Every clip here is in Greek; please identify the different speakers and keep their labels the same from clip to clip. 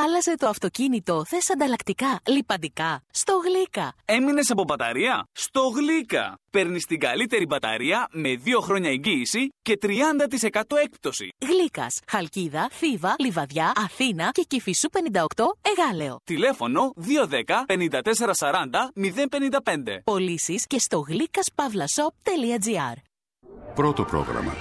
Speaker 1: Χάλασε το αυτοκίνητο, θες ανταλλακτικά, λιπαντικά. Στο γλύκα.
Speaker 2: Έμεινες από μπαταρία; Στο γλύκα. Παίρνεις την καλύτερη μπαταρία με 2 χρόνια εγγύηση και 30% έκπτωση.
Speaker 1: Γλύκας. Χαλκίδα, Θήβα, Λιβαδιά, Αθήνα και Κυφισού 58 Εγάλεο.
Speaker 2: Τηλέφωνο 210 5440 055.
Speaker 1: Πωλήσεις και στο γλύκασπαύλασοπ.gr.
Speaker 3: Πρώτο πρόγραμμα.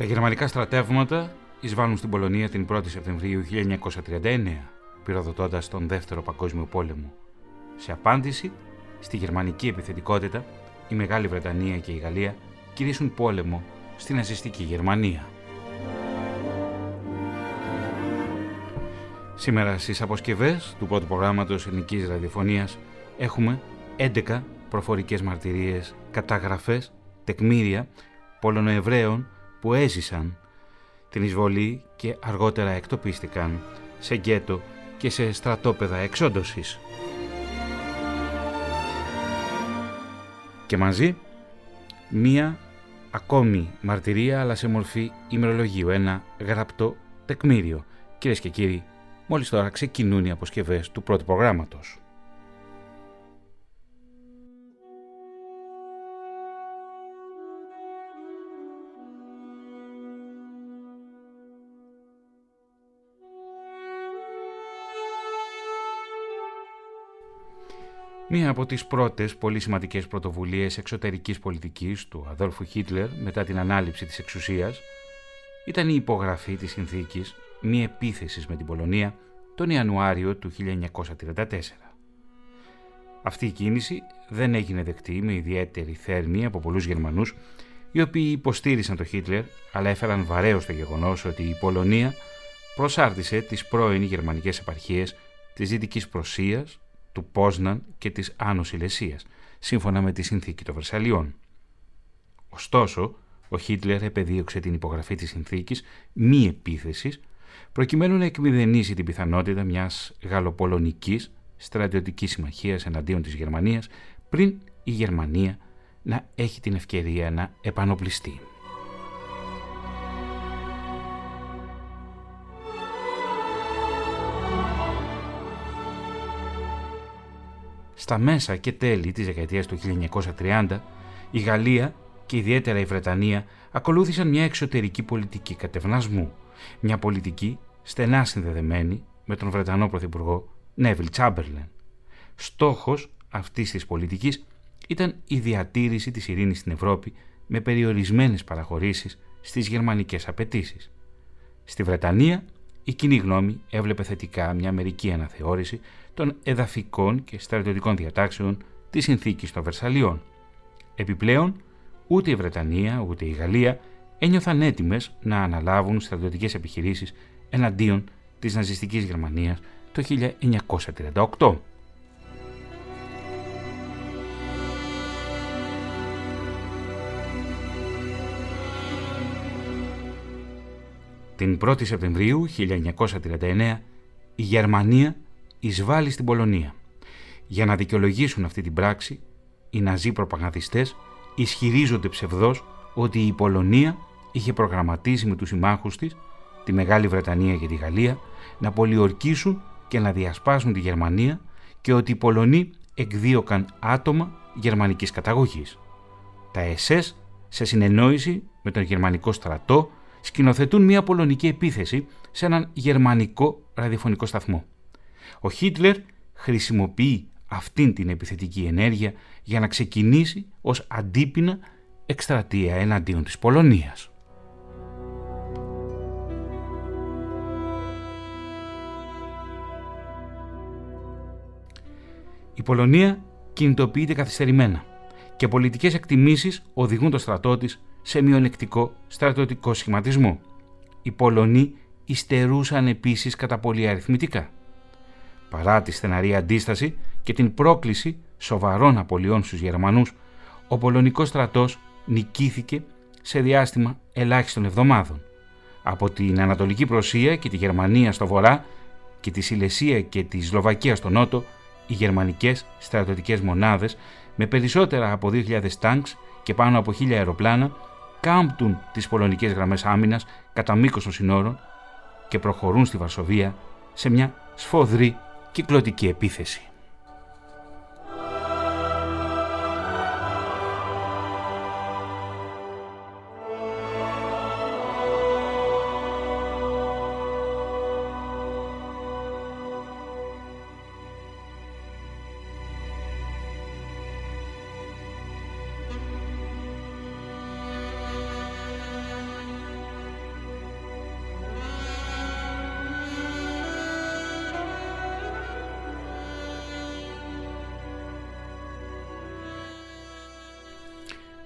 Speaker 4: Τα γερμανικά στρατεύματα εισβάλλουν στην Πολωνία την 1η Σεπτεμβρίου 1939, πυροδοτώντας τον Δεύτερο Παγκόσμιο Πόλεμο. Σε απάντηση στη γερμανική επιθετικότητα, η Μεγάλη Βρετανία και η Γαλλία κηρύσουν πόλεμο στην ναζιστική Γερμανία. Σήμερα στις αποσκευές του πρώτου προγράμματος ελληνικής ραδιοφωνίας έχουμε 11 προφορικές μαρτυρίες, καταγραφές, τεκμήρια Πολωνοεβραίων που έζησαν την εισβολή και αργότερα εκτοπίστηκαν σε γκέτο και σε στρατόπεδα εξόντωσης. Και μαζί μία ακόμη μαρτυρία αλλά σε μορφή ημερολογίου, ένα γραπτό τεκμήριο. Κυρίες και κύριοι, μόλις τώρα ξεκινούν οι αποσκευές του πρώτου προγράμματος. Μία από τις πρώτες πολύ σημαντικές πρωτοβουλίες εξωτερικής πολιτικής του Αδόλφου Χίτλερ μετά την ανάληψη της εξουσίας ήταν η υπογραφή της συνθήκης μη επίθεσης με την Πολωνία τον Ιανουάριο του 1934. Αυτή η κίνηση δεν έγινε δεκτή με ιδιαίτερη θέρμη από πολλούς Γερμανούς οι οποίοι υποστήρισαν τον Χίτλερ αλλά έφεραν βαρέως το γεγονός ότι η Πολωνία προσάρτησε τις πρώην γερμανικές επαρχίες της Δυτικής Προσίας, του Πόσναν και της Άνω Σιλεσίας, σύμφωνα με τη συνθήκη των Βερσαλιών. Ωστόσο, ο Χίτλερ επεδίωξε την υπογραφή της συνθήκης μη επίθεσης, προκειμένου να εκμηδενήσει την πιθανότητα μιας γαλλοπολωνικής στρατιωτικής συμμαχίας εναντίον της Γερμανίας πριν η Γερμανία να έχει την ευκαιρία να επανοπλιστεί. Στα μέσα και τέλη της δεκαετίας του 1930, η Γαλλία και ιδιαίτερα η Βρετανία ακολούθησαν μια εξωτερική πολιτική κατευνασμού, μια πολιτική στενά συνδεδεμένη με τον Βρετανό Πρωθυπουργό Νέβιλ Τσάμπερλεν. Στόχος αυτής της πολιτικής ήταν η διατήρηση της ειρήνης στην Ευρώπη με περιορισμένες παραχωρήσεις στις γερμανικές απαιτήσεις. Στη Βρετανία η κοινή γνώμη έβλεπε θετικά μια μερική αναθεώρηση των εδαφικών και στρατιωτικών διατάξεων της συνθήκης των Βερσαλιών. Επιπλέον, ούτε η Βρετανία ούτε η Γαλλία ένιωθαν έτοιμες να αναλάβουν στρατιωτικές επιχειρήσεις εναντίον της ναζιστικής Γερμανίας το 1938. Την 1η Σεπτεμβρίου 1939 η Γερμανία εισβάλλει στην Πολωνία. Για να δικαιολογήσουν αυτή την πράξη, οι ναζί προπαγανδιστές ισχυρίζονται ψευδώς ότι η Πολωνία είχε προγραμματίσει με τους συμμάχους της, τη Μεγάλη Βρετανία και τη Γαλλία, να πολιορκήσουν και να διασπάσουν τη Γερμανία και ότι οι Πολωνοί εκδίωκαν άτομα γερμανικής καταγωγής. Τα ΕΣΕΣ, σε συνεννόηση με τον γερμανικό στρατό, σκηνοθετούν μια πολωνική επίθεση σε έναν γερμανικό ραδιοφωνικό σταθμό. Ο Χίτλερ χρησιμοποιεί αυτήν την επιθετική ενέργεια για να ξεκινήσει ως αντίπεινα εκστρατεία εναντίον της Πολωνίας. Η Πολωνία κινητοποιείται καθυστερημένα και πολιτικές εκτιμήσεις οδηγούν το στρατό της σε μειονεκτικό στρατιωτικό σχηματισμό. Οι Πολωνοί υστερούσαν επίσης κατά πολύ αριθμητικά. Παρά τη στεναρή αντίσταση και την πρόκληση σοβαρών απολειών στους Γερμανούς, ο Πολωνικός στρατός νικήθηκε σε διάστημα ελάχιστων εβδομάδων. Από την Ανατολική Προσία και τη Γερμανία στο βορρά και τη Σιλεσία και τη Σλοβακία στο νότο, οι γερμανικές στρατιωτικές μονάδες με περισσότερα από 2.000 τάγκς και πάνω από 1.000 αεροπλάνα κάμπτουν τις πολωνικές γραμμές άμυνας κατά μήκος των συνόρων και προχωρούν στη Βαρσοβία σε μια σφοδρή κυκλωτική επίθεση.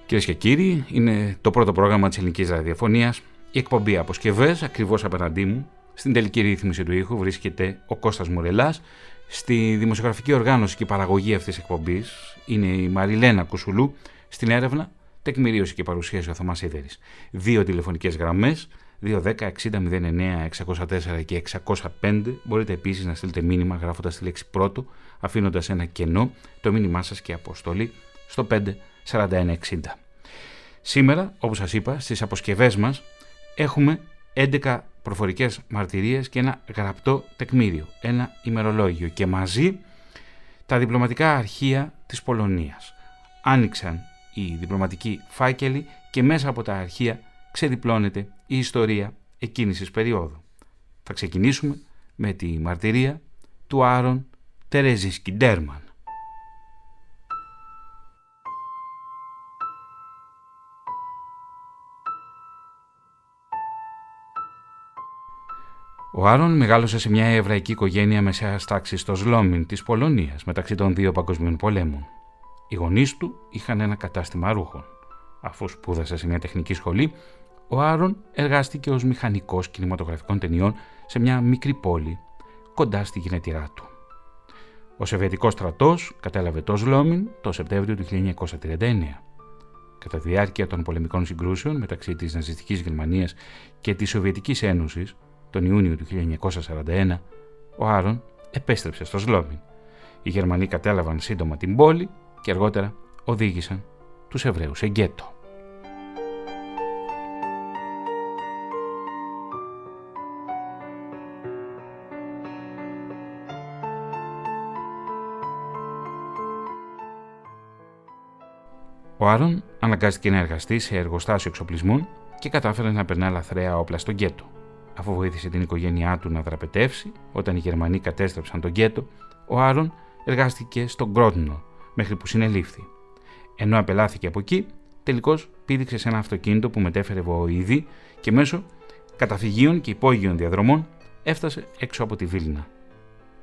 Speaker 4: Κυρίες και κύριοι, είναι το πρώτο πρόγραμμα της ελληνικής ραδιοφωνίας. Η εκπομπή Αποσκευές, ακριβώς απέναντί μου, στην τελική ρύθμιση του ήχου βρίσκεται ο Κώστας Μουρελάς. Στη δημοσιογραφική οργάνωση και παραγωγή αυτής της εκπομπής είναι η Μαριλένα Κουσουλού. Στην έρευνα, τεκμηρίωση και παρουσίαση ο Θωμάς Σίδερη. Δύο τηλεφωνικές γραμμές, 210 60 09 604 και 605. Μπορείτε επίσης να στείλετε μήνυμα γράφοντας τη λέξη πρώτο, αφήνοντας ένα κενό, το μήνυμά σας και αποστολή στο 5 4160. Σήμερα, όπως σας είπα, στις αποσκευές μας έχουμε 11 προφορικές μαρτυρίες και ένα γραπτό τεκμήριο, ένα ημερολόγιο και μαζί τα διπλωματικά αρχεία της Πολωνίας. Άνοιξαν οι διπλωματικοί φάκελοι και μέσα από τα αρχεία ξεδιπλώνεται η ιστορία εκείνης της περίοδου. Θα ξεκινήσουμε με τη μαρτυρία του Άρων Τερεζίσκι Ντέρμαν. Ο Άρον μεγάλωσε σε μια εβραϊκή οικογένεια μεσαία τάξη στο Σλόμιν της Πολωνίας μεταξύ των δύο παγκοσμίων πολέμων. Οι γονείς του είχαν ένα κατάστημα ρούχων. Αφού σπούδασε σε μια τεχνική σχολή, ο Άρον εργάστηκε ως μηχανικός κινηματογραφικών ταινιών σε μια μικρή πόλη κοντά στη γενετηρά του. Ο Σοβιετικός στρατός κατέλαβε το Σλόμιν το Σεπτέμβριο του 1939. Κατά τη διάρκεια των πολεμικών συγκρούσεων μεταξύ της Ναζιστικής Γερμανίας και της Σοβιετικής Ένωσης, τον Ιούνιο του 1941, ο Άρον επέστρεψε στο Σλόμιν. Οι Γερμανοί κατέλαβαν σύντομα την πόλη και αργότερα οδήγησαν τους Εβραίους σε γκέτο. Ο Άρον αναγκάστηκε να εργαστεί σε εργοστάσιο εξοπλισμών και κατάφερε να περνά λαθρέα όπλα στο γκέτο. Αφού βοήθησε την οικογένειά του να δραπετεύσει, όταν οι Γερμανοί κατέστρεψαν τον γκέτο, ο Άρον εργάστηκε στον Γκρότνο μέχρι που συνελήφθη. Ενώ απελάθηκε από εκεί, τελικώς πήδηξε σε ένα αυτοκίνητο που μετέφερε βοηδή και μέσω καταφυγίων και υπόγειων διαδρομών έφτασε έξω από τη Βίλνα.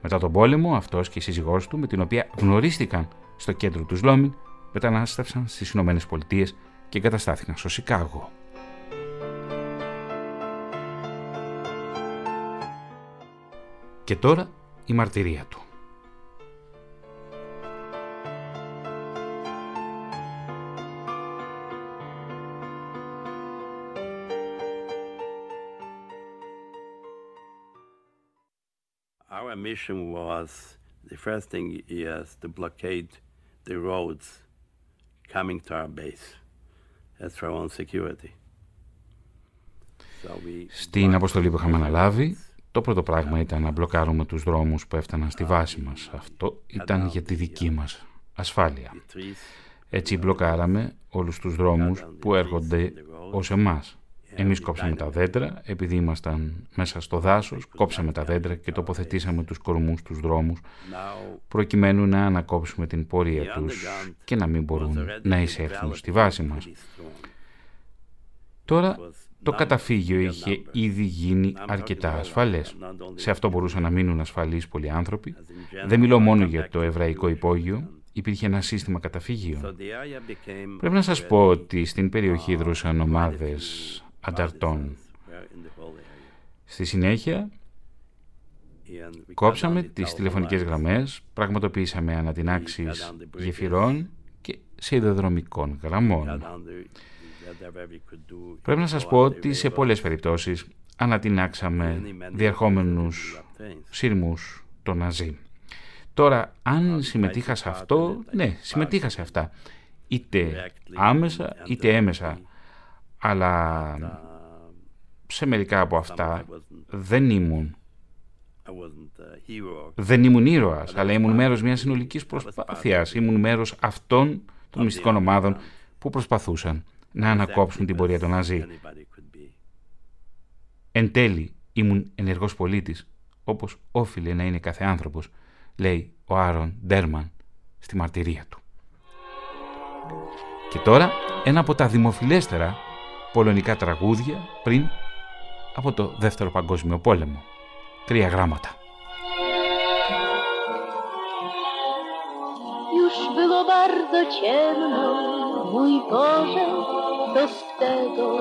Speaker 4: Μετά τον πόλεμο, αυτός και η σύζυγός του, με την οποία γνωρίστηκαν στο κέντρο του Σλόμιν, μετανάστευσαν στις Ηνωμένες Πολιτείες και εγκαταστάθηκαν στο Σικάγο. Και τώρα η μαρτυρία του.
Speaker 5: Our mission was the first thing is to blockade the roads coming to our base. That's for our own security.
Speaker 4: Στην αποστολή που είχαμε αναλάβει, το πρώτο πράγμα ήταν να μπλοκάρουμε τους δρόμους που έφταναν στη βάση μας. Αυτό ήταν για τη δική μας ασφάλεια. Έτσι μπλοκάραμε όλους τους δρόμους που έρχονται ως εμάς. Εμείς κόψαμε τα δέντρα, επειδή ήμασταν μέσα στο δάσος, κόψαμε τα δέντρα και τοποθετήσαμε τους κορμούς τους δρόμους, προκειμένου να ανακόψουμε την πορεία τους και να μην μπορούν να εισέλθουν στη βάση μας. Τώρα το καταφύγιο είχε ήδη γίνει αρκετά ασφαλές. Σε αυτό μπορούσαν να μείνουν ασφαλείς πολλοί άνθρωποι. Δεν μιλώ μόνο για το εβραϊκό υπόγειο, υπήρχε ένα σύστημα καταφύγιων. Πρέπει να σας πω ότι στην περιοχή δρούσαν ομάδες ανταρτών. Στη συνέχεια κόψαμε τις τηλεφωνικές γραμμές, πραγματοποιήσαμε ανατινάξεις γεφυρών και σιδεδρομικών γραμμών. Πρέπει να σας πω ότι σε πολλές περιπτώσεις ανατινάξαμε διερχόμενους σύρμους των Ναζί. Τώρα, αν συμμετείχα σε αυτό, ναι, συμμετείχα σε αυτά. Είτε άμεσα, είτε έμεσα. Αλλά σε μερικά από αυτά δεν ήμουν δεν ήμουν ήρωας, αλλά ήμουν μέρος μιας συνολικής προσπάθειας. Ήμουν μέρος αυτών των μυστικών ομάδων που προσπαθούσαν να ανακόψουν την πορεία των Ναζί. Εν τέλει ήμουν ενεργός πολίτης, όπως όφιλε να είναι κάθε άνθρωπος, λέει ο Άρον Ντέρμαν στη μαρτυρία του. Και τώρα ένα από τα δημοφιλέστερα πολωνικά τραγούδια πριν από το Δεύτερο Παγκόσμιο Πόλεμο. Τρία γράμματα.
Speaker 6: Już było bardzo ciemno, mój Boże, co z tego?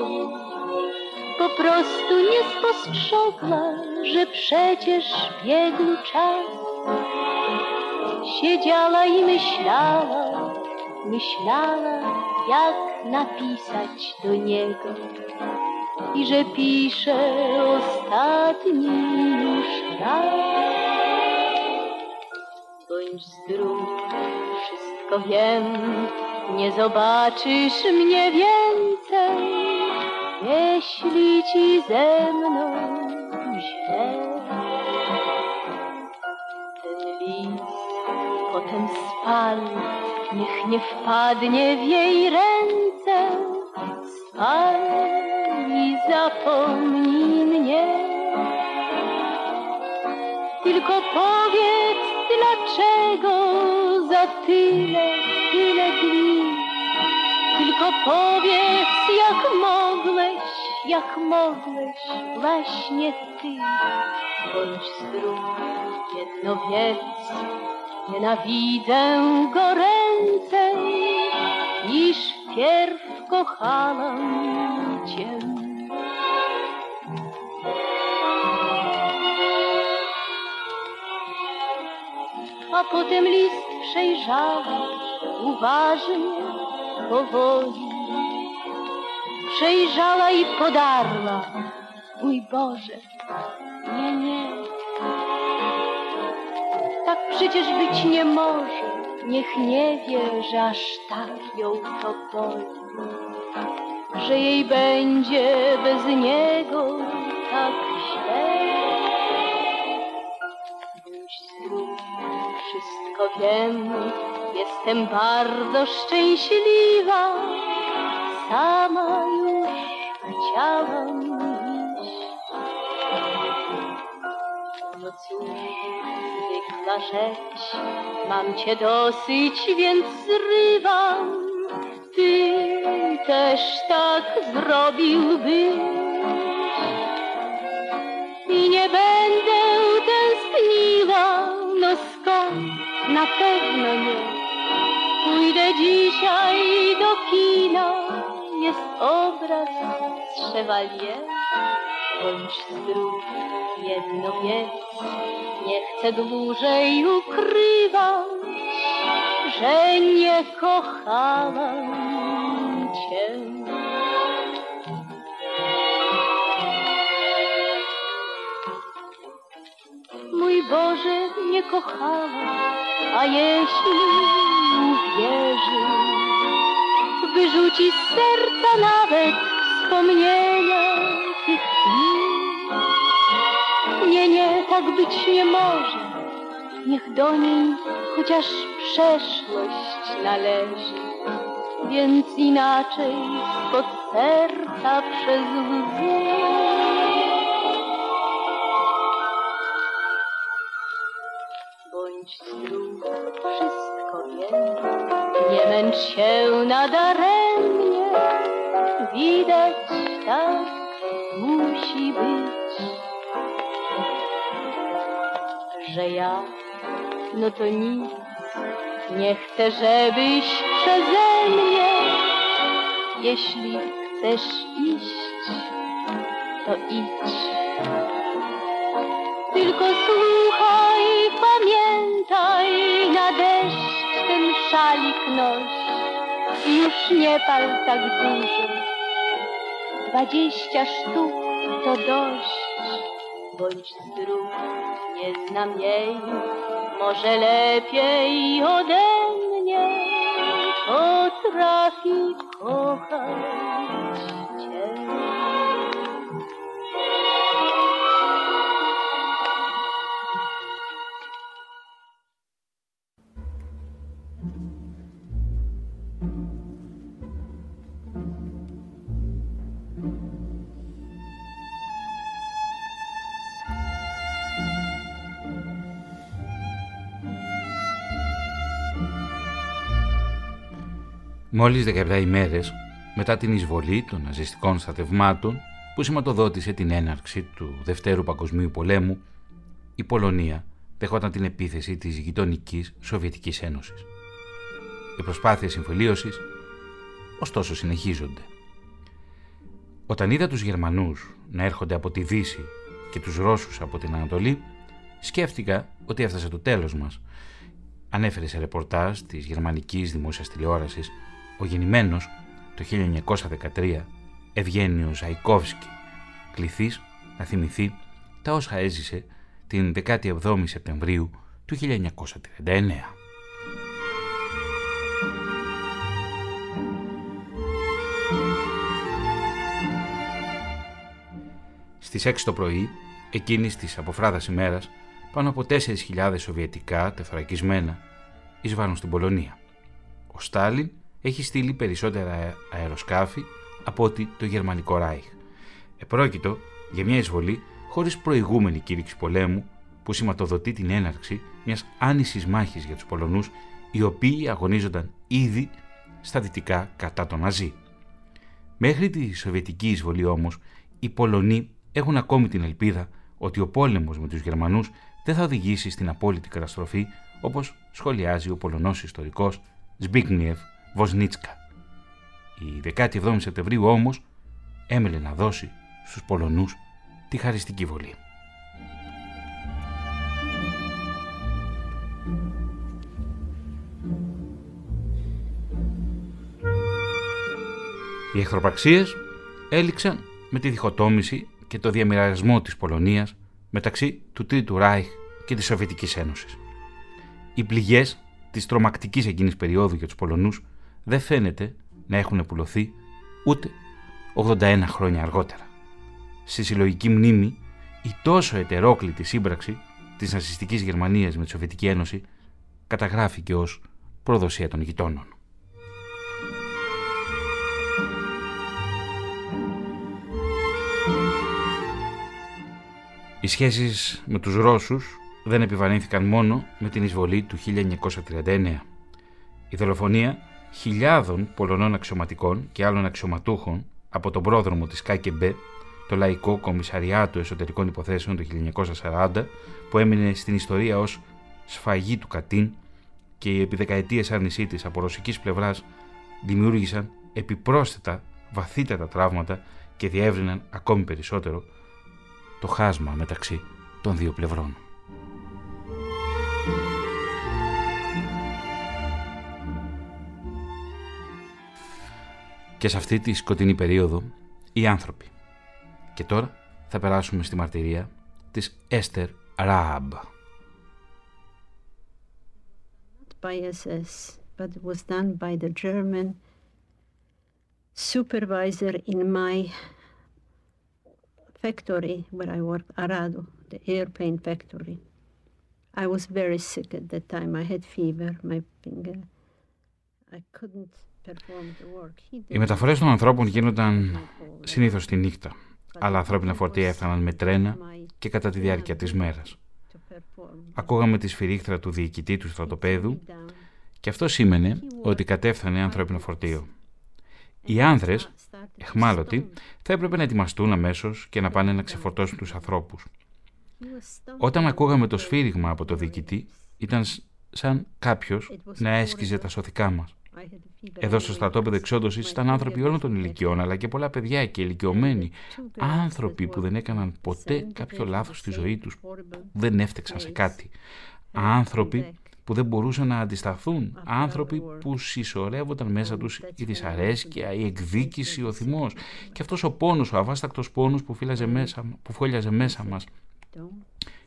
Speaker 6: Po prostu nie spostrzegła, że przecież biegł czas. Siedziała i myślała, myślała, jak napisać do niego i że pisze ostatni już raz. Bądź zdrów, wszystko wiem, nie zobaczysz mnie więcej, jeśli ci ze mną źle. Ten list potem spal, niech nie wpadnie w jej ręce, spal i zapomnij mnie. Tylko powiedz, dlaczego za tyle jak mogłeś, właśnie ty. Bądź zdrów, jedno wiedz, nienawidzę goręcej, niż pierw kochałam cię. A potem list przejrzała uważnie, powoli. Przejrzała i podarła. Mój Boże, nie, nie. Tak przecież być nie może. Niech nie wie, że aż tak ją to boli. Że jej będzie bez niego tak źle. Wszystko wiem, jestem bardzo szczęśliwa. Sama chciałam iść. No cóż, zwykła rzecz, mam cię dosyć, więc zrywam. Ty też tak zrobiłbyś. I nie będę tęskniła, no skąd, na pewno nie. Pójdę dzisiaj do kina, jest obraz z Chevalier. Bądź zdrów, jedno wiedz, nie chcę dłużej ukrywać, że nie kochałam Cię. Mój Boże, nie kochałam, a jeśli uwierzy, wyrzuci z serca nawet wspomnienia tych dni. Nie, nie, tak być nie może. Niech do niej chociaż przeszłość należy, więc inaczej spod serca przez łzy. Bądź zdrów, męcz się nadaremnie, widać tak musi być, że ja, no to nic, nie chcę, żebyś przeze mnie, jeśli chcesz iść, to idź. Tylko słuchaj, pamiętaj, na deszcz ten szalik noś. Już nie pal tak dużo, dwadzieścia sztuk to dość. Bądź zdrów, nie znam jej, może lepiej ode mnie potrafi kochać cię.
Speaker 4: Μόλις 17 ημέρες μετά την εισβολή των ναζιστικών στρατευμάτων που σηματοδότησε την έναρξη του Δευτέρου Παγκοσμίου Πολέμου, η Πολωνία δεχόταν την επίθεση της γειτονικής Σοβιετικής Ένωσης. Οι προσπάθειες συμφιλίωσης ωστόσο συνεχίζονται. Όταν είδα τους Γερμανούς να έρχονται από τη Δύση και τους Ρώσους από την Ανατολή, σκέφτηκα ότι έφτασε το τέλος μας. Ανέφερε σε ρεπορτάζ της γερμανικής δημόσιας τηλεόρασης ο γεννημένος το 1913 Ευγένιος Ζαϊκόβσκι, κληθής να θυμηθεί τα όσα έζησε την 17η Σεπτεμβρίου του 1939. Στις 6 το πρωί, εκείνης της αποφράδας ημέρας, πάνω από 4.000 σοβιετικά τεθωρακισμένα εισβάλλουν στην Πολωνία. Ο Στάλιν έχει στείλει περισσότερα αεροσκάφη από ότι το γερμανικό Ράιχ. Επρόκειτο για μια εισβολή χωρίς προηγούμενη κήρυξη πολέμου που σηματοδοτεί την έναρξη μιας άνησης μάχης για τους Πολωνούς οι οποίοι αγωνίζονταν ήδη στα δυτικά κατά τον Ναζί. Μέχρι τη Σοβιετική εισβολή όμως, οι Πολωνοί έχουν ακόμη την ελπίδα ότι ο πόλεμος με τους Γερμανούς δεν θα οδηγήσει στην απόλυτη καταστροφή όπως σχολιάζει ο Πολωνός ιστορικός Σμπίγνιεφ Βοσνίτσκα. Η 17η Σεπτεμβρίου όμως έμελε να δώσει στους Πολωνούς τη χαριστική βολή. Οι εχθροπραξίες έληξαν με τη διχοτόμηση και το διαμοιρασμό της Πολωνίας μεταξύ του Τρίτου Ράιχ και της Σοβιετικής Ένωσης. Οι πληγές της τρομακτικής εκείνης περίοδου για τους Πολωνούς δεν φαίνεται να έχουν πουλωθεί ούτε 81 χρόνια αργότερα. Στη συλλογική μνήμη, η τόσο ετερόκλητη σύμπραξη της ναζιστικής Γερμανίας με τη Σοβιετική Ένωση καταγράφηκε ως προδοσία των γειτόνων. Οι σχέσεις με τους Ρώσους δεν επιβαρύνθηκαν μόνο με την εισβολή του 1939. Η δολοφονία χιλιάδων Πολωνών αξιωματικών και άλλων αξιωματούχων από τον πρόδρομο της ΚΑΚΕΜΠΕ, το Λαϊκό Κομισαριάτο Εσωτερικών Υποθέσεων του 1940, που έμεινε στην ιστορία ως σφαγή του Κατίν και η επιδεκαετίες άρνησή της από ρωσικής πλευράς δημιούργησαν επιπρόσθετα βαθύτερα τραύματα και διεύρυναν ακόμη περισσότερο το χάσμα μεταξύ των δύο πλευρών. Και σε αυτή τη σκοτεινή περίοδο οι άνθρωποι. Και τώρα θα περάσουμε στη μαρτυρία της Έστερ Ράαμπ.
Speaker 7: by SS, but it was done by the German supervisor in my factory where I worked, Arado, the airplane factory. I was very sick at that time. I had fever, my finger. I couldn't
Speaker 4: οι μεταφορές των ανθρώπων γίνονταν συνήθως τη νύχτα, αλλά ανθρώπινα φορτία έφταναν με τρένα και κατά τη διάρκεια της μέρας. Ακούγαμε τη σφυρίχτρα του διοικητή του στρατοπέδου και αυτό σήμαινε ότι κατέφθανε ανθρώπινο φορτίο. Οι άνδρες, εχμάλωτοι, θα έπρεπε να ετοιμαστούν αμέσως και να πάνε να ξεφορτώσουν τους ανθρώπους. Όταν ακούγαμε το σφύριγμα από το διοικητή, ήταν σαν κάποιος να έσκιζε τα σωθικά μας. Εδώ στο στρατόπεδο εξόντωση ήταν άνθρωποι όλων των ηλικιών, αλλά και πολλά παιδιά και ηλικιωμένοι. Άνθρωποι που δεν έκαναν ποτέ κάποιο λάθος στη ζωή τους, που δεν έφτεξαν σε κάτι. Άνθρωποι που δεν μπορούσαν να αντισταθούν, άνθρωποι που συσσωρεύονταν μέσα τους η δυσαρέσκεια, η εκδίκηση, ο θυμός. και αυτός ο πόνος, ο αβάστακτος πόνος που, μέσα, που φόλιαζε μέσα μας.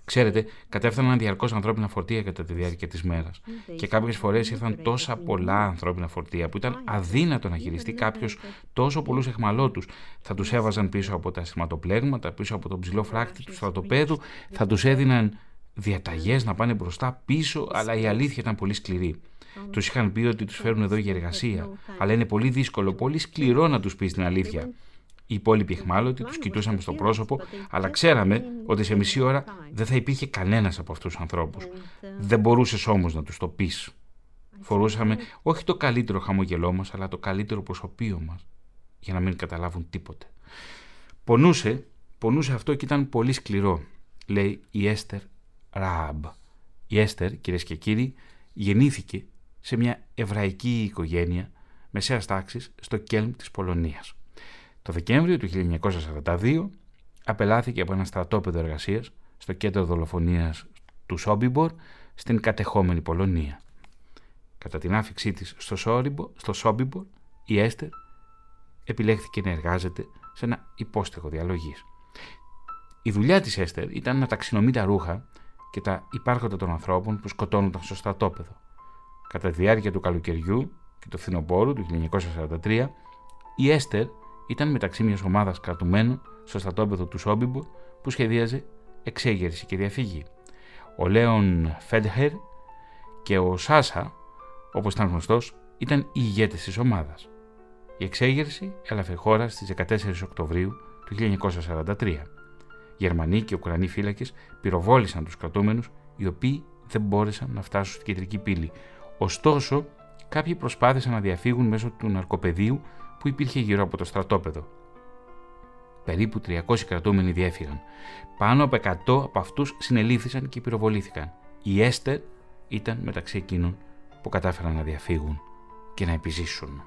Speaker 4: Ξέρετε, κατέφθαναν διαρκώς ανθρώπινα φορτία κατά τη διάρκεια της μέρας. Και κάποιες φορές ήρθαν τόσα πολλά ανθρώπινα φορτία που ήταν αδύνατο να χειριστεί κάποιος τόσο πολλούς εχμαλώτους. Θα τους έβαζαν πίσω από τα σηματοπλέγματα, πίσω από τον ψηλό φράκτη του στρατοπέδου, θα τους έδιναν διαταγές να πάνε μπροστά, πίσω, αλλά η αλήθεια ήταν πολύ σκληρή. Τους είχαν πει ότι τους φέρουν εδώ για εργασία, αλλά είναι πολύ δύσκολο, πολύ σκληρό να τους πεις την αλήθεια. Οι υπόλοιποι εχμάλωτοι τους κοιτούσαμε στο πρόσωπο, αλλά ξέραμε ότι σε μισή ώρα δεν θα υπήρχε κανένας από αυτούς τους ανθρώπους. Δεν μπορούσες όμως να τους το πεις. Φορούσαμε όχι το καλύτερο χαμογελό μας, αλλά το καλύτερο προσωπείο μας, για να μην καταλάβουν τίποτε. Πονούσε, πονούσε αυτό και ήταν πολύ σκληρό, λέει η Έστερ Ραάμπ. Η Έστερ, κυρίες και κύριοι, γεννήθηκε σε μια εβραϊκή οικογένεια μεσαίας τάξης στο Κέλμ της Πολωνίας. Το Δεκέμβριο του 1942 απελάθηκε από ένα στρατόπεδο εργασίας στο κέντρο δολοφονίας του Σόμπιμπορ στην κατεχόμενη Πολωνία. Κατά την άφιξή της στο, Σόριμπο, στο Σόμπιμπορ, η Έστερ επιλέχθηκε να εργάζεται σε ένα υπόστεγο διαλογής. Η δουλειά της Έστερ ήταν να ταξινομεί τα ρούχα και τα υπάρχοντα των ανθρώπων που σκοτώνονταν στο στρατόπεδο. Κατά τη διάρκεια του καλοκαιριού και του φθινοπόρου του 1943, η Έστερ ήταν μεταξύ μιας ομάδας κρατουμένων στο στρατόπεδο του Σόμπιμπορ που σχεδίαζε εξέγερση και διαφυγή. Ο Λέον Φέντχερ και ο Σάσα, όπως ήταν γνωστός, ήταν οι ηγέτες της ομάδας. Η εξέγερση έλαβε χώρα στις 14 Οκτωβρίου του 1943. Γερμανοί και Ουκρανοί φύλακες πυροβόλησαν τους κρατούμενους, οι οποίοι δεν μπόρεσαν να φτάσουν στην κεντρική πύλη. Ωστόσο, κάποιοι προσπάθησαν να διαφύγουν μέσω του ναρκοπεδίου που υπήρχε γύρω από το στρατόπεδο. Περίπου 300 κρατούμενοι διέφυγαν. Πάνω από 100 από αυτούς συνελήφθησαν και πυροβολήθηκαν. Η Έστερ ήταν μεταξύ εκείνων που κατάφεραν να διαφύγουν και να επιζήσουν.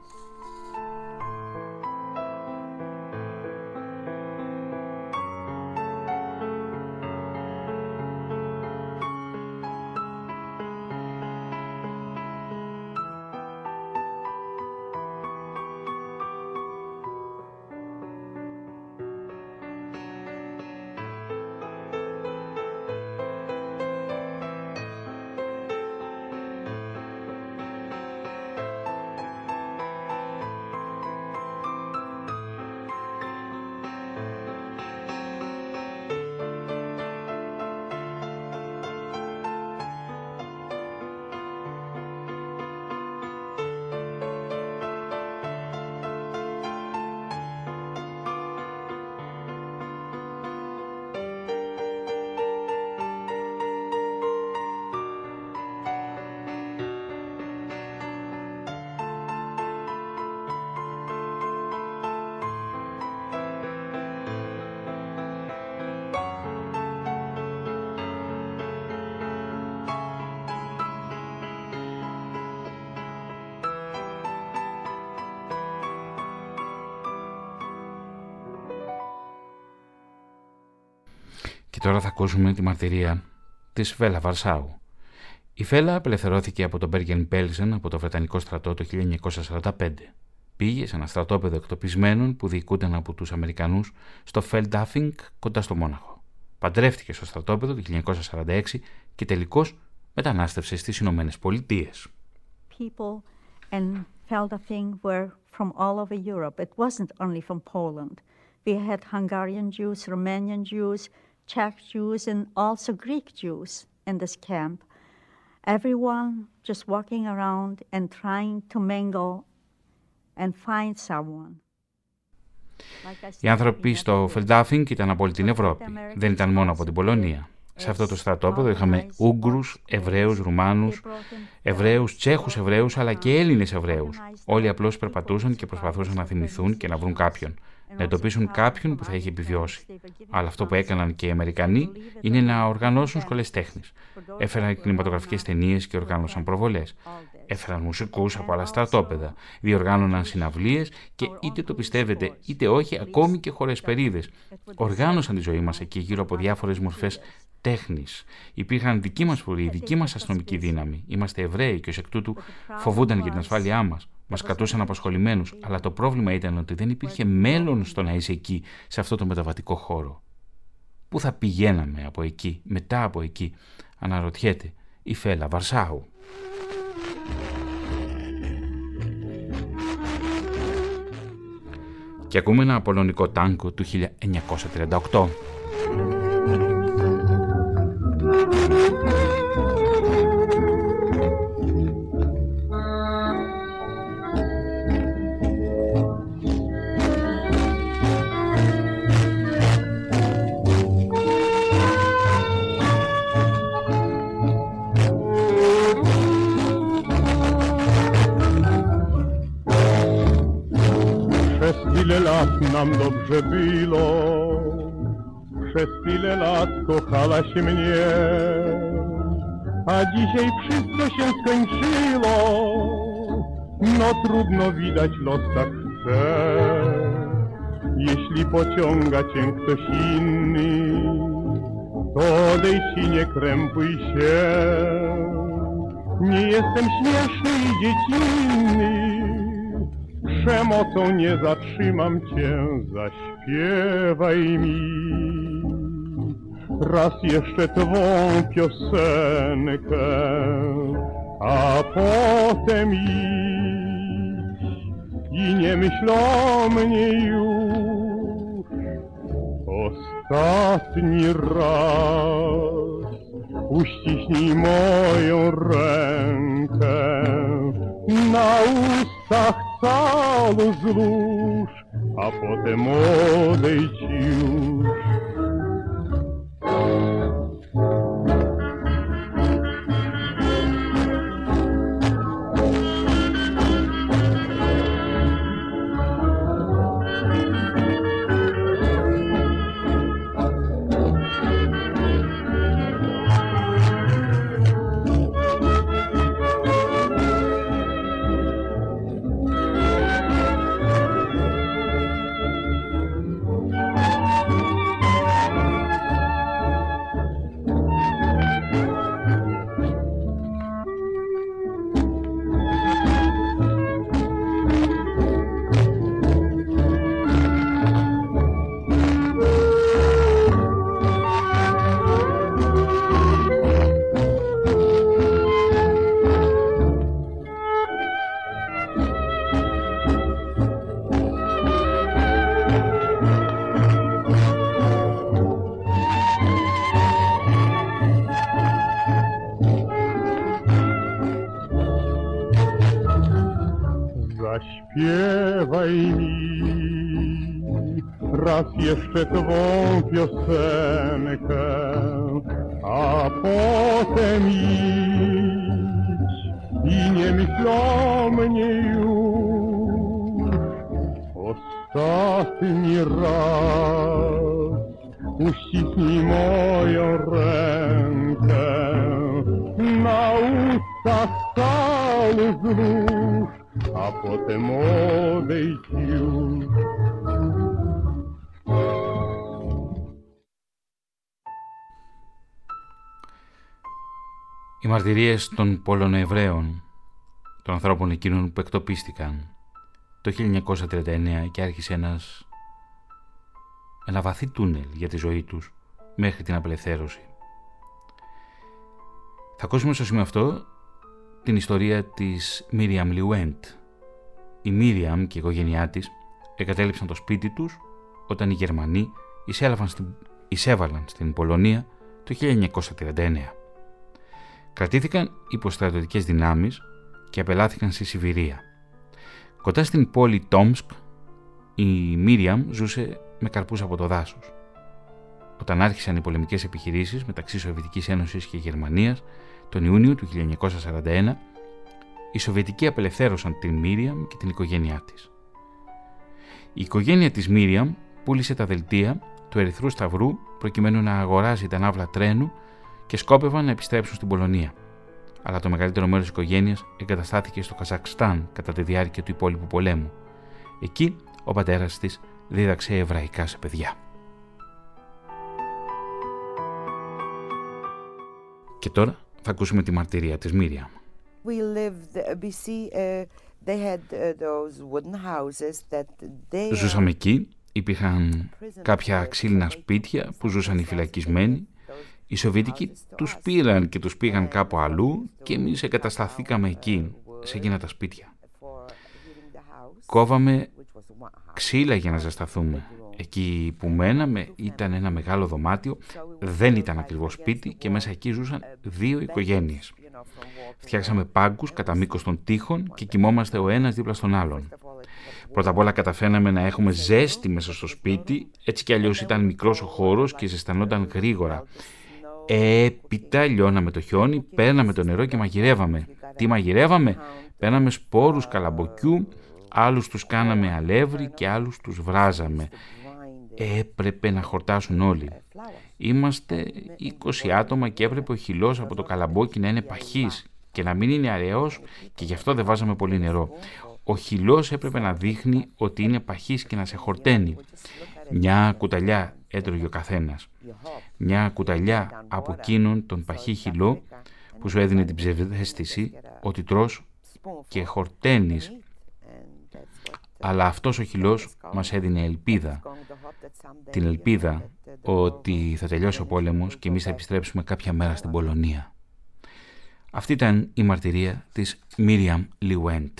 Speaker 4: Και τώρα θα ακούσουμε τη μαρτυρία της Βέλα Βαρσάου. Η Φέλα απελευθερώθηκε από τον Μπέργεν Πέλσεν από το Βρετανικό στρατό το 1945. Πήγε σε ένα στρατόπεδο εκτοπισμένων που διοικούνταν από τους Αμερικανούς στο Φελντάφινγκ κοντά στο Μόναχο. Παντρεύτηκε στο στρατόπεδο το 1946 και τελικώς μετανάστευσε στις Ηνωμένες Πολιτείες.
Speaker 8: People in Feldafing were from all over Europe. It wasn't only from Poland. We had Hungarian Jews, Romanian Jews, Czech Jews and also Greek Jews in this camp. Everyone just walking around and trying to mingle and find someone.
Speaker 4: Οι άνθρωποι στο Φελντάφινγκ ήταν από όλη την Ευρώπη. Δεν ήταν μόνο από την Πολωνία. Σε αυτό το στρατόπεδο είχαμε Ούγγρους, Εβραίους, Ρουμάνους, Εβραίους, Τσέχους Εβραίους αλλά και Έλληνες Εβραίους. Όλοι απλώς περπατούσαν και προσπαθούσαν να θυμηθούν και να βρουν κάποιον να εντοπίσουν κάποιον που θα έχει επιβιώσει. Αλλά αυτό που έκαναν και οι Αμερικανοί είναι να οργανώσουν σχολές τέχνης. Έφεραν κινηματογραφικές ταινίες και οργάνωσαν προβολές. Έφεραν μουσικούς από άλλα στρατόπεδα, διοργάνωναν συναυλίες και είτε το πιστεύετε είτε όχι, ακόμη και χωρεσπερίδες. Οργάνωσαν τη ζωή μας εκεί γύρω από διάφορες μορφές τέχνης. Υπήρχαν δικοί μας φορεί, δική μας αστυνομική δύναμη. Είμαστε Εβραίοι και ως εκ τούτου φοβούνταν για την ασφάλειά μας. Μας κρατούσαν απασχολημένους, αλλά το πρόβλημα ήταν ότι δεν υπήρχε μέλλον στο να είσαι εκεί, σε αυτό το μεταβατικό χώρο. Πού θα πηγαίναμε από εκεί, μετά από εκεί, αναρωτιέται η Φέλα Βαρσάου. Και ακούμε ένα πολωνικό τάγκο του 1938.
Speaker 9: kochałaś mnie, a dzisiaj wszystko się skończyło, no trudno widać los tak chce, jeśli pociąga cię ktoś inny, to odejdź i nie krępuj się, nie jestem śmieszny i dziecinny, przemocą nie zatrzymam cię, zaśpiewaj mi raz jeszcze twą piosenkę, a potem idź i nie myśl o mnie już ostatni raz. Uściśnij moją rękę na ustach calu złóż, a potem odejdź już. Uściśnij moją rękę, na ustach cały znów a potem odejdź już.
Speaker 4: Οι μαρτυρίες των Πολωνοεβραίων, των ανθρώπων εκείνων που εκτοπίστηκαν το 1939 και άρχισε ένας, ένα βαθύ τούνελ για τη ζωή τους μέχρι την απελευθέρωση. Θα ακούσουμε στο σημείο αυτό την ιστορία της Μίριαμ Λιουέντ. Η Μίριαμ και η οικογένειά της εγκατέλειψαν το σπίτι τους όταν οι Γερμανοί στην, εισέβαλαν στην Πολωνία το 1939. Κρατήθηκαν υπό στρατιωτικές δυνάμεις και απελάθηκαν στη Σιβηρία. Κοντά στην πόλη Τόμσκ, η Μίριαμ ζούσε με καρπούς από το δάσος. Όταν άρχισαν οι πολεμικές επιχειρήσεις μεταξύ Σοβιετικής Ένωσης και Γερμανίας, τον Ιούνιο του 1941, οι Σοβιετικοί απελευθέρωσαν την Μίριαμ και την οικογένειά της. Η οικογένεια της Μίριαμ πούλησε τα δελτία του Ερυθρού Σταυρού προκειμένου να αγοράσει τα ναύλα τρένου και σκόπευαν να επιστρέψουν στην Πολωνία. αλλά το μεγαλύτερο μέρος της οικογένειας εγκαταστάθηκε στο Καζακστάν κατά τη διάρκεια του υπόλοιπου πολέμου. Εκεί ο πατέρας της δίδαξε εβραϊκά σε παιδιά. Και τώρα θα ακούσουμε τη μαρτυρία της Μύρια. Ζούσαμε εκεί, υπήρχαν κάποια ξύλινα σπίτια που ζούσαν οι φυλακισμένοι. Οι Σοβιετικοί τους πήραν και τους πήγαν κάπου αλλού και εμείς εγκατασταθήκαμε εκεί, σε εκείνα τα σπίτια. Κόβαμε ξύλα για να ζεσταθούμε. Εκεί που μέναμε ήταν ένα μεγάλο δωμάτιο, δεν ήταν ακριβώς σπίτι και μέσα εκεί ζούσαν δύο οικογένειες. Φτιάξαμε πάγκους κατά μήκος των τείχων και κοιμόμαστε ο ένας δίπλα στον άλλον. Πρώτα απ' όλα καταφέρναμε να έχουμε ζέστη μέσα στο σπίτι, έτσι κι αλλιώς ήταν μικρός ο χώρος και ζεστανόταν γρήγορα. Έπειτα λιώναμε το χιόνι, παίρναμε το νερό και μαγειρεύαμε. Τι μαγειρεύαμε; Παίρναμε σπόρους καλαμποκιού, άλλους τους κάναμε αλεύρι και άλλους τους βράζαμε έπρεπε να χορτάσουν όλοι. Είμαστε 20 άτομα και έπρεπε ο χυλός από το καλαμπόκι να είναι παχής και να μην είναι αραιός και γι' αυτό δεν βάζαμε πολύ νερό. Ο χυλός έπρεπε να δείχνει ότι είναι παχής και να σε χορταίνει. Μια κουταλιά έτρωγε ο καθένας. Μια κουταλιά από εκείνον τον παχύ χυλό που σου έδινε την ψευδέστηση ότι τρως και χορταίνεις αλλά αυτός ο χυλός μας έδινε ελπίδα. Την ελπίδα ότι θα τελειώσει ο πόλεμος και εμείς θα επιστρέψουμε κάποια μέρα στην Πολωνία. Αυτή ήταν η μαρτυρία της Μίριαμ Λιουέντ.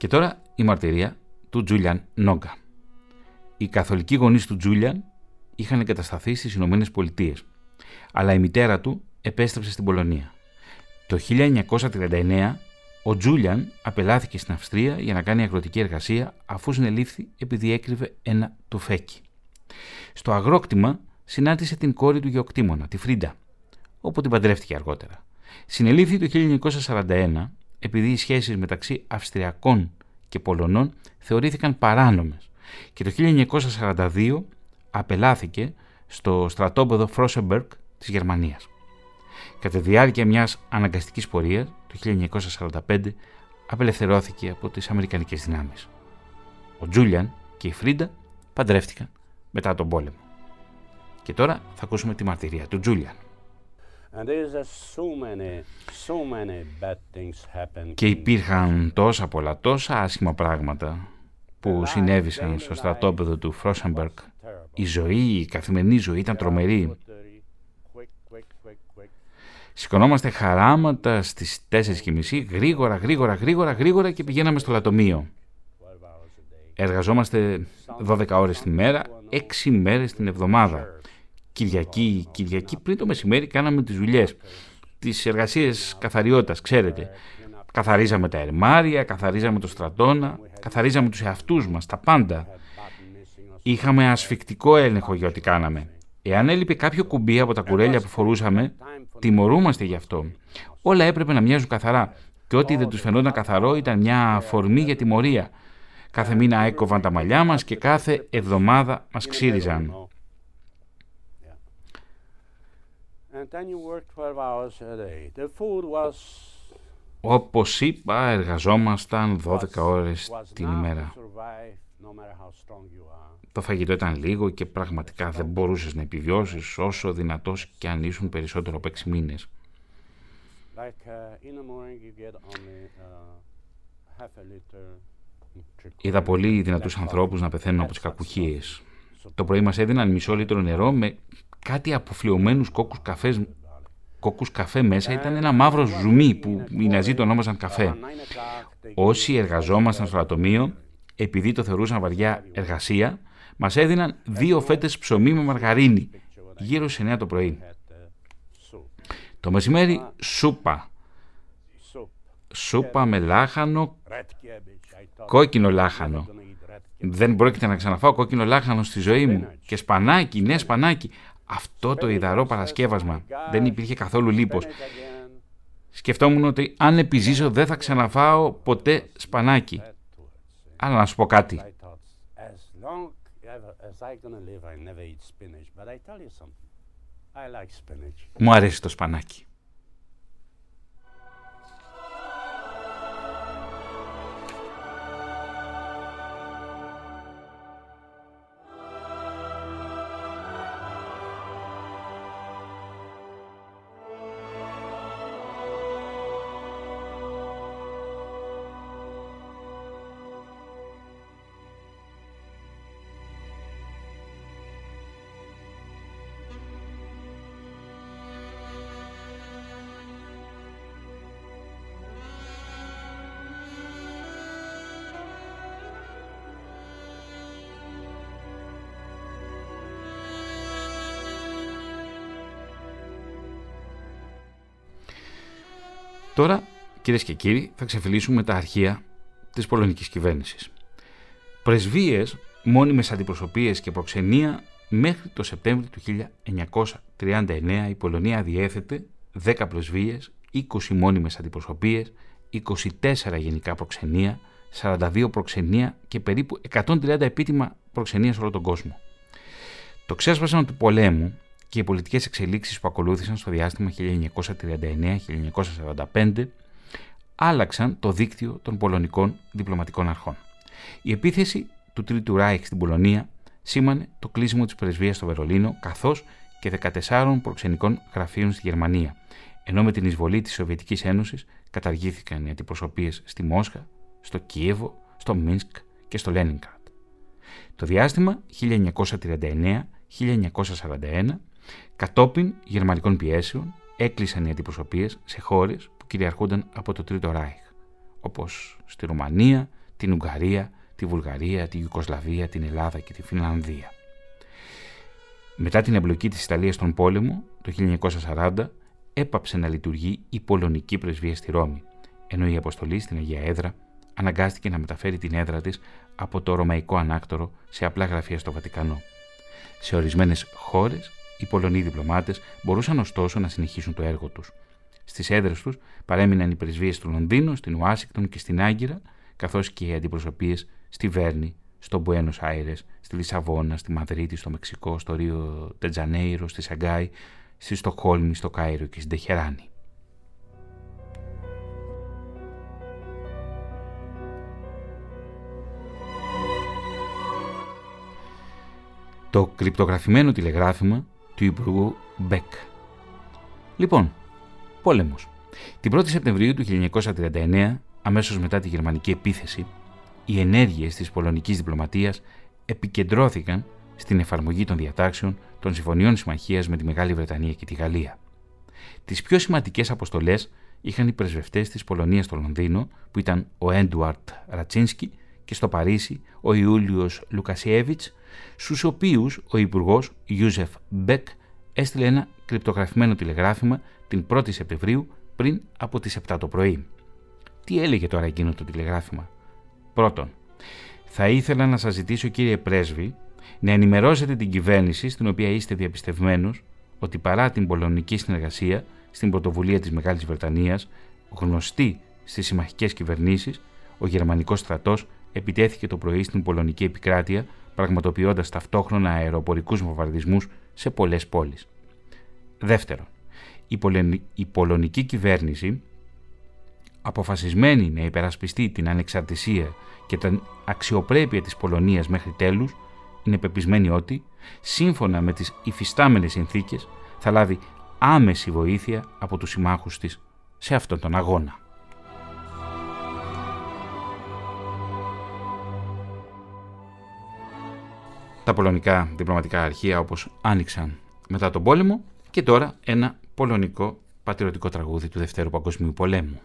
Speaker 4: Και τώρα η μαρτυρία του Τζούλιαν Νόγκα. Οι καθολικοί γονείς του Τζούλιαν είχαν εγκατασταθεί στις Ηνωμένες Πολιτείες, αλλά η μητέρα του επέστρεψε στην Πολωνία. Το 1939 ο Τζούλιαν απελάθηκε στην Αυστρία για να κάνει αγροτική εργασία αφού συνελήφθη επειδή έκρυβε ένα τουφέκι. Στο αγρόκτημα συνάντησε την κόρη του γεωκτήμονα, τη Φρίντα, όπου την παντρεύτηκε αργότερα. Συνελήφθη το 1941 επειδή οι σχέσεις μεταξύ Αυστριακών και Πολωνών θεωρήθηκαν παράνομες και το 1942 απελάθηκε στο στρατόπεδο Φλόσενμπουργκ της Γερμανίας. Κατά τη διάρκεια μιας αναγκαστικής πορείας, το 1945 απελευθερώθηκε από τις Αμερικανικές δυνάμεις. Ο Τζούλιαν και η Φρίντα παντρεύτηκαν μετά τον πόλεμο. Και τώρα θα ακούσουμε τη μαρτυρία του Τζούλιαν. Και υπήρχαν τόσα πολλά, τόσα άσχημα πράγματα που συνέβησαν στο στρατόπεδο του Φρόσεμπερκ. Η ζωή, η καθημερινή ζωή ήταν τρομερή. Σηκωνόμαστε χαράματα στις 4.30 γρήγορα, γρήγορα, γρήγορα, γρήγορα και πηγαίναμε στο λατομείο. Εργαζόμαστε 12 ώρες τη μέρα, 6 μέρες την εβδομάδα. Κυριακή, Κυριακή πριν το μεσημέρι κάναμε τις δουλειές, τις εργασίες καθαριότητας, ξέρετε. Καθαρίζαμε τα ερμάρια, καθαρίζαμε το στρατόνα, καθαρίζαμε τους εαυτούς μας, τα πάντα. Είχαμε ασφικτικό έλεγχο για ό,τι κάναμε. Εάν έλειπε κάποιο κουμπί από τα κουρέλια που φορούσαμε, τιμωρούμαστε γι' αυτό. Όλα έπρεπε να μοιάζουν καθαρά και ό,τι δεν τους φαινόταν καθαρό ήταν μια αφορμή για τιμωρία. Κάθε μήνα έκοβαν τα μαλλιά μας και κάθε εβδομάδα μας ξύριζαν. Όπως είπα, εργαζόμασταν 12 ώρες την ημέρα. Το φαγητό ήταν λίγο και πραγματικά δεν μπορούσες να επιβιώσεις όσο δυνατός και αν ήσουν περισσότερο από 6 μήνες. Είδα πολύ δυνατούς ανθρώπους να πεθαίνουν από τις κακουχίες. Το πρωί μας έδιναν μισό λίτρο νερό με κάτι αποφλειωμένους κόκκους καφές κόκκους καφέ μέσα ήταν ένα μαύρο ζουμί που οι Ναζί το ονόμαζαν καφέ. Όσοι εργαζόμασταν στο ατομείο, επειδή το θεωρούσαν βαριά εργασία, μας έδιναν δύο φέτες ψωμί με μαργαρίνη, γύρω στις 9 το πρωί. Το μεσημέρι σούπα. Σούπα με λάχανο, κόκκινο λάχανο. Δεν πρόκειται να ξαναφάω κόκκινο λάχανο στη ζωή μου. Και σπανάκι, ναι σπανάκι. Αυτό το υδαρό παρασκεύασμα. Δεν υπήρχε καθόλου λίπος. Σκεφτόμουν ότι αν επιζήσω δεν θα ξαναφάω ποτέ σπανάκι. Αλλά να σου πω κάτι. Μου αρέσει το σπανάκι. Κυρίες και κύριοι, θα ξεφυλίσουμε τα αρχεία της πολωνικής κυβέρνησης. Πρεσβείες, μόνιμες αντιπροσωπείες και προξενία μέχρι το Σεπτέμβριο του 1939 η Πολωνία διέθετε 10 πρεσβείες, 20 μόνιμες αντιπροσωπείες, 24 γενικά προξενία, 42 προξενία και περίπου 130 επίτιμα προξενία σε όλο τον κόσμο. Το ξέσπασμα του πολέμου και οι πολιτικές εξελίξεις που ακολούθησαν στο διάστημα 1939-1945 άλλαξαν το δίκτυο των πολωνικών διπλωματικών αρχών. Η επίθεση του Τρίτου Ράιχ στην Πολωνία σήμανε το κλείσιμο της πρεσβείας στο Βερολίνο καθώς και 14 προξενικών γραφείων στη Γερμανία, ενώ με την εισβολή της Σοβιετικής Ένωσης καταργήθηκαν οι αντιπροσωπείες στη Μόσχα, στο Κίεβο, στο Μίνσκ και στο Λένιγκρατ. Το διάστημα 1939-1941 Κατόπιν γερμανικών πιέσεων έκλεισαν οι αντιπροσωπείες σε χώρες που κυριαρχούνταν από το Τρίτο Ράιχ, όπως στη Ρουμανία, την Ουγγαρία, τη Βουλγαρία, τη Ιουκοσλαβία, την Ελλάδα και τη Φινλανδία. Μετά την εμπλοκή της Ιταλίας στον πόλεμο, το 1940, έπαψε να λειτουργεί η πολωνική πρεσβεία στη Ρώμη, ενώ η αποστολή στην Αγία Έδρα αναγκάστηκε να μεταφέρει την έδρα της από το Ρωμαϊκό Ανάκτορο σε απλά γραφεία στο Βατικανό. Σε ορισμένες χώρες οι Πολωνοί διπλωμάτες μπορούσαν ωστόσο να συνεχίσουν το έργο τους. Στις έδρες τους παρέμειναν οι πρεσβείες του Λονδίνου, στην Ουάσιγκτον και στην Άγκυρα, καθώς και οι αντιπροσωπείες στη Βέρνη, στο Μπουένος Άιρες, στη Λισαβόνα, στη Μαδρίτη, στο Μεξικό, στο Ρίο Τετζανέιρο, στη Σαγκάη, στη Στοκχόλμη, στο Κάιρο και στην Τεχεράνη. Το κρυπτογραφημένο τηλεγράφημα του Υπουργού Μπέκ. Λοιπόν, πόλεμος. Την 1η Σεπτεμβρίου του 1939, αμέσως μετά τη γερμανική επίθεση, οι ενέργειες της πολωνικής διπλωματίας επικεντρώθηκαν στην εφαρμογή των διατάξεων των συμφωνιών συμμαχίας με τη Μεγάλη Βρετανία και τη Γαλλία. Τις πιο σημαντικές αποστολές είχαν οι πρεσβευτές της Πολωνίας στο Λονδίνο, που ήταν ο Έντουαρτ Ρατσίνσκι, και στο Παρίσι ο Ιούλιος Λουκασιέβιτς, στους οποίους ο Υπουργός Ιούζεφ Μπεκ έστειλε ένα κρυπτογραφημένο τηλεγράφημα την 1η Σεπτεμβρίου πριν από τις 7 το πρωί. Τι έλεγε τώρα εκείνο το τηλεγράφημα; Πρώτον, θα ήθελα να σας ζητήσω κύριε Πρέσβη να ενημερώσετε την κυβέρνηση στην οποία είστε διαπιστευμένος ότι παρά την πολωνική συνεργασία στην πρωτοβουλία της Μεγάλης Βρετανίας γνωστή στις συμμαχικές κυβερνήσεις, ο γερμανικός στρατός επιτέθηκε το πρωί στην πολωνική επικράτεια πραγματοποιώντας ταυτόχρονα αεροπορικούς βομβαρδισμούς σε πολλές πόλεις. Δεύτερον, η, πολωνική κυβέρνηση αποφασισμένη να υπερασπιστεί την ανεξαρτησία και την αξιοπρέπεια της Πολωνίας μέχρι τέλους, είναι πεπισμένη ότι, σύμφωνα με τις υφιστάμενες συνθήκες, θα λάβει άμεση βοήθεια από τους συμμάχους της σε αυτόν τον αγώνα. Τα πολωνικά διπλωματικά αρχεία όπως άνοιξαν μετά τον πόλεμο και τώρα ένα πολωνικό πατριωτικό τραγούδι του Δευτέρου Παγκοσμίου Πολέμου.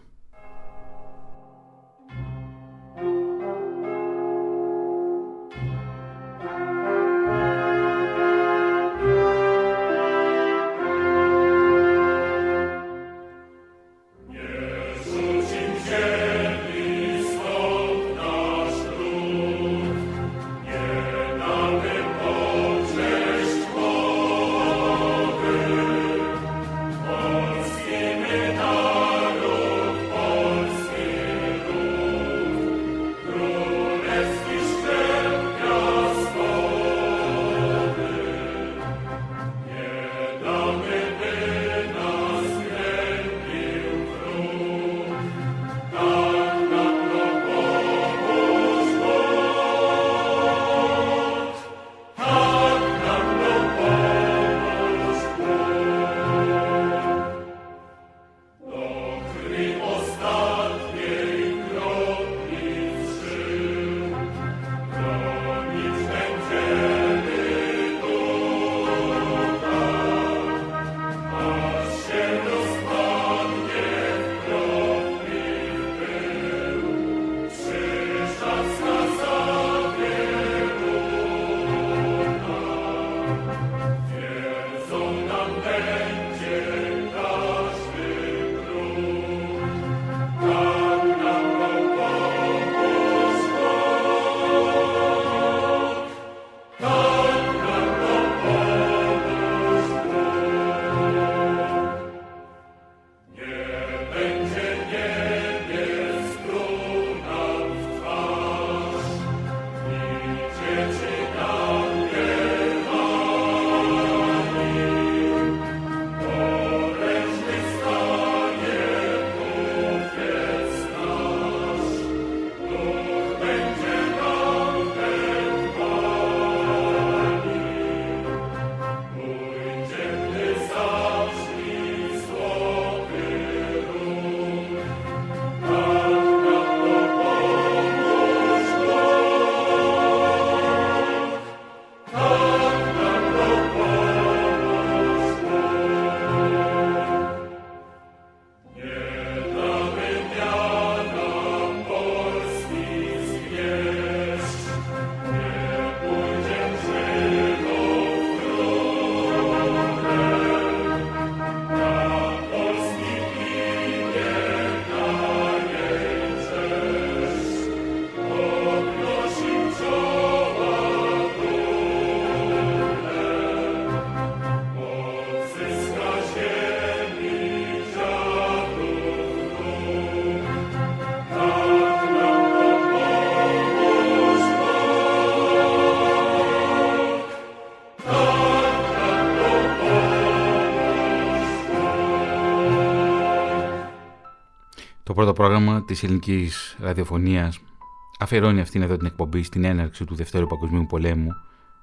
Speaker 4: Πρόγραμμα της ελληνικής ραδιοφωνίας αφιερώνει αυτήν εδώ την εκπομπή στην έναρξη του Δευτέρου Παγκοσμίου Πολέμου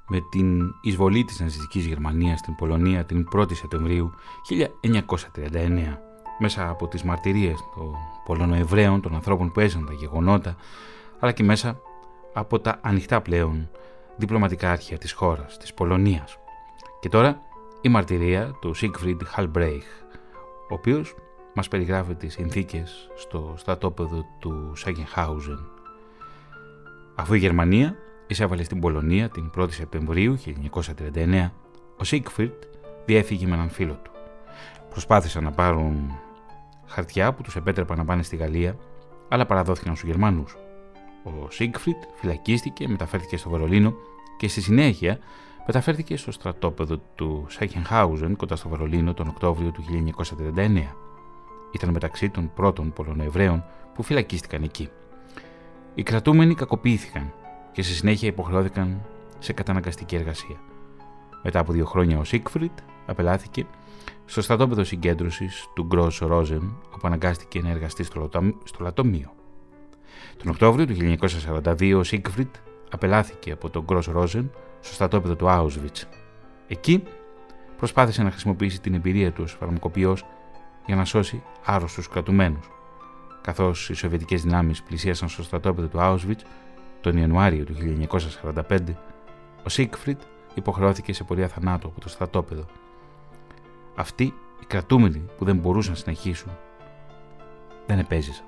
Speaker 4: με την εισβολή της ναζιστικής Γερμανίας στην Πολωνία την 1η Σεπτεμβρίου 1939 μέσα από τις μαρτυρίες των Πολωνοεβραίων, των ανθρώπων που έζησαν τα γεγονότα αλλά και μέσα από τα ανοιχτά πλέον διπλωματικά αρχεία της χώρας, της Πολωνίας. Και τώρα η μαρτυρία του Siegfried Halbreich, ο οποίος μας περιγράφει τις συνθήκες στο στρατόπεδο του Σάγενχάουζεν. Αφού η Γερμανία εισέβαλε στην Πολωνία την 1η Σεπτεμβρίου 1939, ο Σίγκφριντ διέφυγε με έναν φίλο του. Προσπάθησαν να πάρουν χαρτιά που τους επέτρεπαν να πάνε στη Γαλλία, αλλά παραδόθηκαν στους Γερμανούς. Ο Σίγκφριντ φυλακίστηκε, μεταφέρθηκε στο Βερολίνο και στη συνέχεια μεταφέρθηκε στο στρατόπεδο του Σάιχενχάουζεν κοντά στο Βερολίνο τον Οκτώβριο του 1939. Ήταν μεταξύ των πρώτων Πολωνοεβραίων που φυλακίστηκαν εκεί. Οι κρατούμενοι κακοποιήθηκαν και στη συνέχεια υποχρεώθηκαν σε καταναγκαστική εργασία. Μετά από δύο χρόνια ο Σίκφριτ απελάθηκε στο στρατόπεδο συγκέντρωσης του Γκρό Ρόζεν, όπου αναγκάστηκε να εργαστεί στο, λατομείο. Τον Οκτώβριο του 1942 ο Σίκφριτ απελάθηκε από τον Γκρό Ρόζεν στο στρατόπεδο του Auschwitz. Εκεί προσπάθησε να χρησιμοποιήσει την εμπειρία του ως φαρμακοποιός για να σώσει άρρωστους κρατουμένους. Καθώς οι σοβιετικές δυνάμεις πλησίασαν στο στρατόπεδο του Auschwitz τον Ιανουάριο του 1945, ο Σίγκφριντ υποχρεώθηκε σε πορεία θανάτου από το στρατόπεδο. Αυτοί οι κρατούμενοι που δεν μπορούσαν να συνεχίσουν δεν επέζησαν.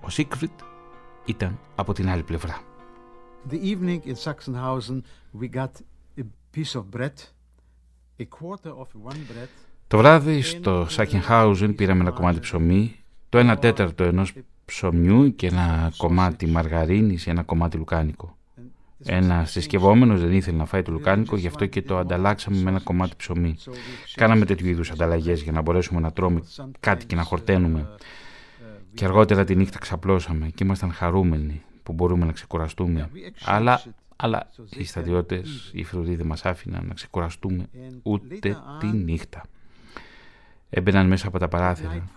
Speaker 4: Ο Σίγκφριντ ήταν από την άλλη πλευρά.
Speaker 10: The evening in Sachsenhausen we got a piece of bread, a quarter of one bread.
Speaker 4: Το βράδυ στο Σάκενχάουζεν πήραμε ένα κομμάτι ψωμί, το 1 τέταρτο ενός ψωμιού και ένα κομμάτι μαργαρίνης ή ένα κομμάτι λουκάνικο. Ένα συσκευόμενος δεν ήθελε να φάει το λουκάνικο, γι' αυτό και το ανταλλάξαμε με ένα κομμάτι ψωμί. Κάναμε τέτοιου είδους ανταλλαγές για να μπορέσουμε να τρώμε κάτι και να χορταίνουμε. Και αργότερα τη νύχτα ξαπλώσαμε και ήμασταν χαρούμενοι που μπορούμε να ξεκουραστούμε. Αλλά, αλλά οι στρατιώτε, οι φρουροί δεν μας άφηναν να ξεκουραστούμε ούτε τη νύχτα. Έμπαιναν μέσα από τα παράθυρα.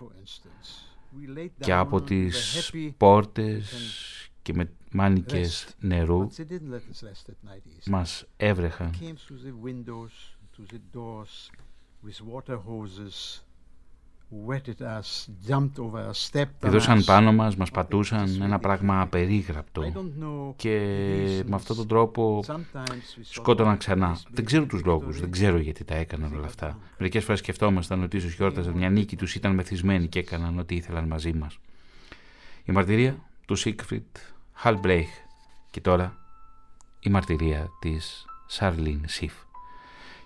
Speaker 4: Και από τις πόρτες και με μάνικες νερού μας έβρεχαν Πηδούσαν πάνω μας, μας πατούσαν ένα πράγμα απερίγραπτο και με αυτόν τον τρόπο σκότωναν ξανά. Δεν ξέρω τους λόγους, δεν ξέρω γιατί τα έκαναν όλα αυτά. Μερικές φορές σκεφτόμασταν ότι ίσως γιόρταζαν μια νίκη τους, ήταν μεθυσμένοι και έκαναν ό,τι ήθελαν μαζί μας. Η μαρτυρία του Σίκφριτ Χαλμπρέιχ και τώρα η μαρτυρία της Σαρλίν Σιφ.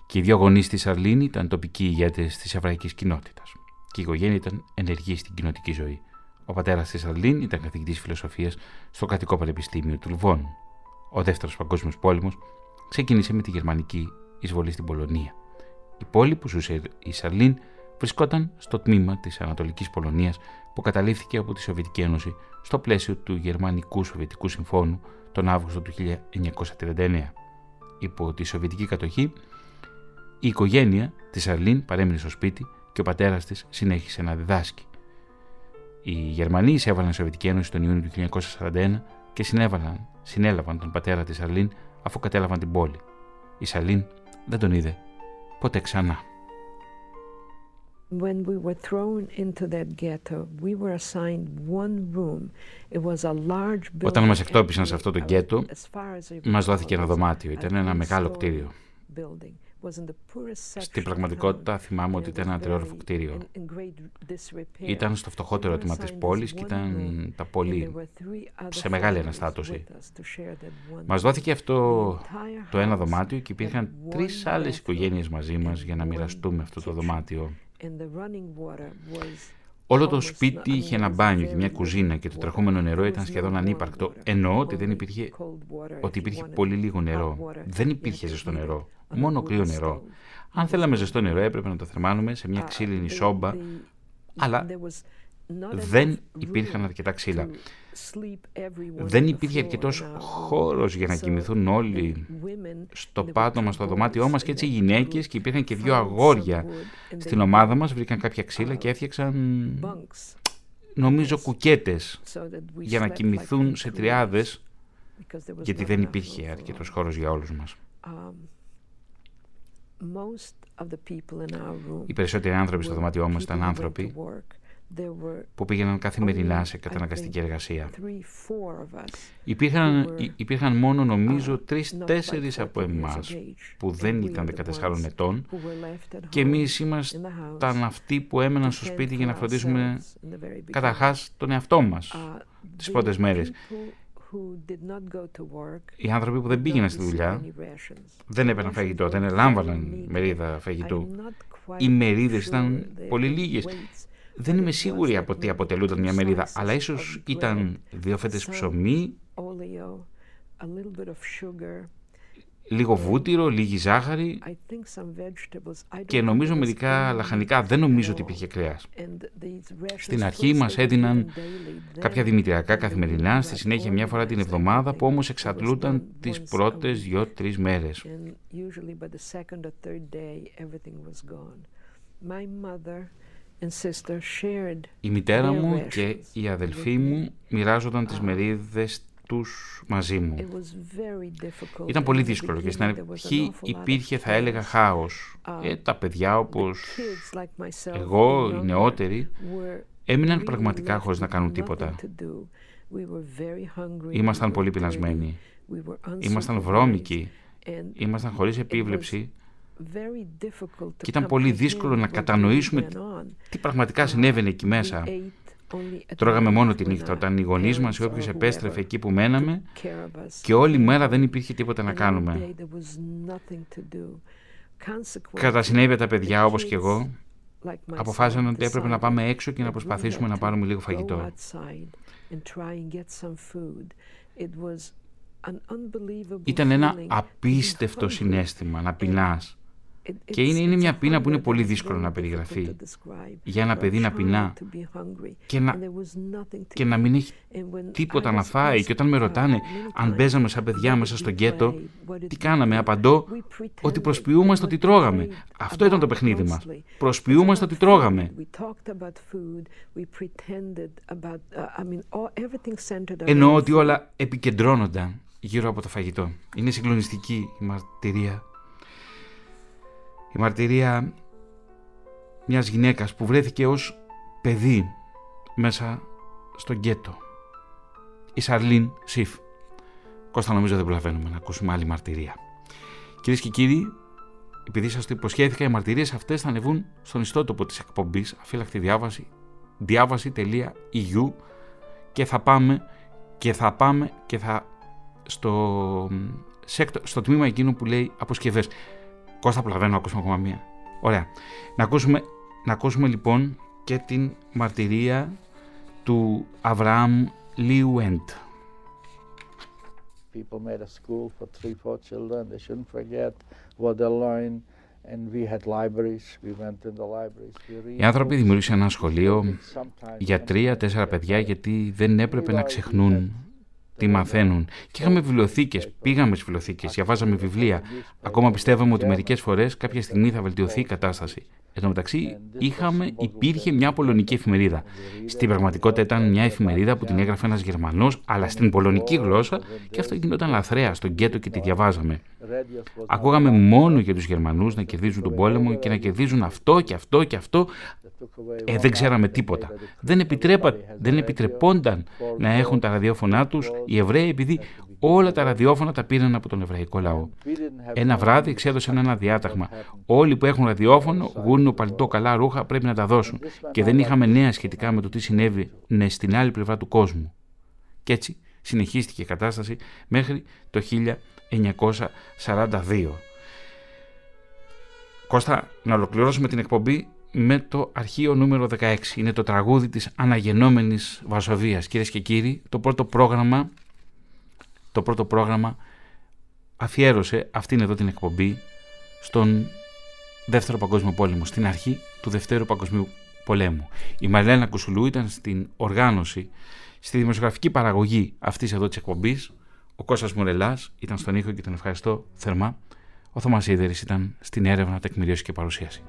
Speaker 4: Και οι δύο γονείς της Σαρλίν ήταν τοπικοί ηγέτες της εβραϊκής κοινότητας και η οικογένεια ήταν ενεργή στην κοινωτική ζωή. Ο πατέρας της Αρλίν ήταν καθηγητής φιλοσοφίας στο Κρατικό Πανεπιστήμιο του Λβών. Ο δεύτερος Παγκόσμιος Πόλεμος ξεκίνησε με τη γερμανική εισβολή στην Πολωνία. Η πόλη που ζούσε η Σαρλίν βρισκόταν στο τμήμα της Ανατολικής Πολωνίας που καταλήφθηκε από τη Σοβιετική Ένωση στο πλαίσιο του Γερμανικού Σοβιετικού Συμφώνου τον Αύγουστο του 1939. Υπό τη Σοβιετική κατοχή, η οικογένεια της Σαρλίν παρέμεινε στο σπίτι και ο πατέρας της συνέχισε να διδάσκει. Οι Γερμανοί εισέβαλαν στη Σοβιετική Ένωση τον Ιούνιο του 1941 και συνέβαλαν, συνέλαβαν τον πατέρα της Αρλίν αφού κατέλαβαν την πόλη. Η Σαλίν δεν τον είδε ποτέ ξανά. When we were thrown into that ghetto, we were assigned one room. It was a large building. Όταν μας εκτόπισαν σε αυτό το γκέτο, μας δόθηκε ένα δωμάτιο. Ήταν ένα μεγάλο κτίριο. Στην πραγματικότητα θυμάμαι ότι ήταν ένα τριόροφο κτίριο. Ήταν στο φτωχότερο τμήμα της πόλης και ήταν τα πολύ σε μεγάλη αναστάτωση. Μας δόθηκε αυτό το ένα δωμάτιο και υπήρχαν τρεις άλλες οικογένειες μαζί μας για να μοιραστούμε αυτό το δωμάτιο. Όλο το σπίτι είχε ένα μπάνιο και μια κουζίνα και το τρεχόμενο νερό ήταν σχεδόν ανύπαρκτο. Εννοώ ότι, δεν υπήρχε, ότι υπήρχε πολύ λίγο νερό. Δεν υπήρχε ζεστό νερό μόνο κρύο νερό. Αν θέλαμε ζεστό νερό έπρεπε να το θερμάνουμε σε μια ξύλινη σόμπα, αλλά δεν υπήρχαν αρκετά ξύλα. Δεν υπήρχε αρκετός χώρος για να κοιμηθούν όλοι στο πάτωμα, στο δωμάτιό μας και έτσι οι γυναίκες και υπήρχαν και δύο αγόρια. στην ομάδα μας, βρήκαν κάποια ξύλα και έφτιαξαν νομίζω κουκέτες για να κοιμηθούν σε τριάδες γιατί δεν υπήρχε αρκετός χώρος για όλους μας. Οι περισσότεροι άνθρωποι στο δωμάτιό μας ήταν άνθρωποι που πήγαιναν καθημερινά σε καταναγκαστική εργασία. Υπήρχαν, υπήρχαν μόνο νομίζω τρεις-τέσσερις από εμάς που δεν ήταν 14 ετών και εμείς ήμασταν αυτοί που έμεναν στο σπίτι για να φροντίσουμε καταρχάς τον εαυτό μας τις πρώτες μέρες. Οι άνθρωποι που δεν πήγαιναν στη δουλειά δεν έπαιρναν φαγητό, δεν ελάμβαναν μερίδα φαγητού. Οι μερίδες ήταν πολύ λίγες. δεν είμαι σίγουρη από τι αποτελούνταν μια μερίδα, αλλά ίσως ήταν δύο φέτες ψωμί, λίγο βούτυρο, λίγη ζάχαρη και νομίζω μερικά λαχανικά. Δεν νομίζω ότι υπήρχε κρέας. Στην αρχή μας έδιναν κάποια δημητριακά καθημερινά, στη συνέχεια μια φορά την εβδομάδα που όμως εξατλούνταν τις πρώτες δυο-τρεις μέρες. Η μητέρα μου και η αδελφή μου μοιράζονταν τις μερίδες τους μαζί μου. Ήταν πολύ δύσκολο και στην αρχή υπήρχε θα έλεγα χάος. Ε, τα παιδιά όπως εγώ, οι νεότεροι, έμειναν πραγματικά χωρίς να κάνουν τίποτα. Ήμασταν πολύ πεινασμένοι. Ήμασταν βρώμικοι. Ήμασταν χωρίς επίβλεψη και ήταν πολύ δύσκολο να κατανοήσουμε τι πραγματικά συνέβαινε εκεί μέσα. Τρώγαμε μόνο τη νύχτα. όταν οι γονείς μας ή όποιος επέστρεφε εκεί που μέναμε και όλη μέρα δεν υπήρχε τίποτα να κάνουμε. Κατά συνέπεια τα παιδιά όπως και εγώ αποφάσισαν ότι έπρεπε να πάμε έξω και να προσπαθήσουμε να πάρουμε λίγο φαγητό. Ήταν ένα απίστευτο συνέστημα να πεινάς και είναι, είναι μια πείνα που είναι πολύ δύσκολο να περιγραφεί. Για ένα παιδί να πεινά και να, και να μην έχει τίποτα να φάει. Και όταν με ρωτάνε αν παίζαμε σαν παιδιά μέσα στο γκέτο, τι κάναμε, απαντώ ότι προσποιούμαστε ότι τρώγαμε. Αυτό ήταν το παιχνίδι μας. Προσποιούμαστε ότι τρώγαμε. Εννοώ ότι όλα επικεντρώνονταν γύρω από το φαγητό. Είναι συγκλονιστική η μαρτυρία η μαρτυρία μιας γυναίκας που βρέθηκε ως παιδί μέσα στο γκέτο. Η Σαρλίν Σιφ. Κώστα νομίζω δεν προλαβαίνουμε να ακούσουμε άλλη μαρτυρία. Κυρίες και κύριοι, επειδή σας το υποσχέθηκα, οι μαρτυρίες αυτές θα ανεβούν στον ιστότοπο της εκπομπής αφύλακτη διάβαση διάβαση.eu και θα πάμε και θα πάμε και θα στο, στο τμήμα εκείνο που λέει αποσκευές. Κώστα προλαβαίνω να ακούσουμε ακόμα μία. Ωραία. Να ακούσουμε, να ακούσουμε λοιπόν και την μαρτυρία του Αβραάμ Λιουέντ. People made a school for three, four children. They shouldn't forget what they learned. And we had libraries. We went in the libraries. Οι άνθρωποι δημιούργησαν ένα σχολείο για τρία-τέσσερα παιδιά γιατί δεν έπρεπε να ξεχνούν τι μαθαίνουν. Και είχαμε βιβλιοθήκες, πήγαμε στις βιβλιοθήκες, διαβάζαμε βιβλία. Ακόμα πιστεύαμε ότι μερικές φορές κάποια στιγμή θα βελτιωθεί η κατάσταση. Εν τω μεταξύ, είχαμε, υπήρχε μια πολωνική εφημερίδα. Στην πραγματικότητα ήταν μια εφημερίδα που την έγραφε ένας Γερμανός, αλλά στην πολωνική γλώσσα και αυτό γινόταν λαθρέα στον γκέτο και τη διαβάζαμε. Ακούγαμε μόνο για τους Γερμανούς να κερδίζουν τον πόλεμο και να κερδίζουν αυτό και αυτό και αυτό. Ε, δεν ξέραμε τίποτα. Δεν, επιτρέπα, δεν επιτρεπόνταν να έχουν τα ραδιόφωνά τους οι Εβραίοι επειδή όλα τα ραδιόφωνα τα πήραν από τον εβραϊκό λαό. Ένα βράδυ εξέδωσαν ένα διάταγμα. Όλοι που έχουν ραδιόφωνο, γούνο, παλτό, καλά ρούχα πρέπει να τα δώσουν. Και δεν είχαμε νέα σχετικά με το τι συνέβη ναι, στην άλλη πλευρά του κόσμου. Και έτσι συνεχίστηκε η κατάσταση μέχρι το 1942. Κώστα, να ολοκληρώσουμε την εκπομπή με το αρχείο νούμερο 16. Είναι το τραγούδι της αναγεννόμενης Βασοβίας. Κυρίες και κύριοι, το πρώτο πρόγραμμα, το πρώτο πρόγραμμα αφιέρωσε αυτήν εδώ την εκπομπή στον Δεύτερο Παγκόσμιο Πόλεμο, στην αρχή του Δευτέρου Παγκοσμίου Πολέμου. Η Μαριλένα Κουσουλού ήταν στην οργάνωση, στη δημοσιογραφική παραγωγή αυτής εδώ της εκπομπής. Ο Κώστας Μουρελάς ήταν στον ήχο και τον ευχαριστώ θερμά. Ο Θωμάς Ιδερης ήταν στην έρευνα, τεκμηρίωση και παρουσίαση.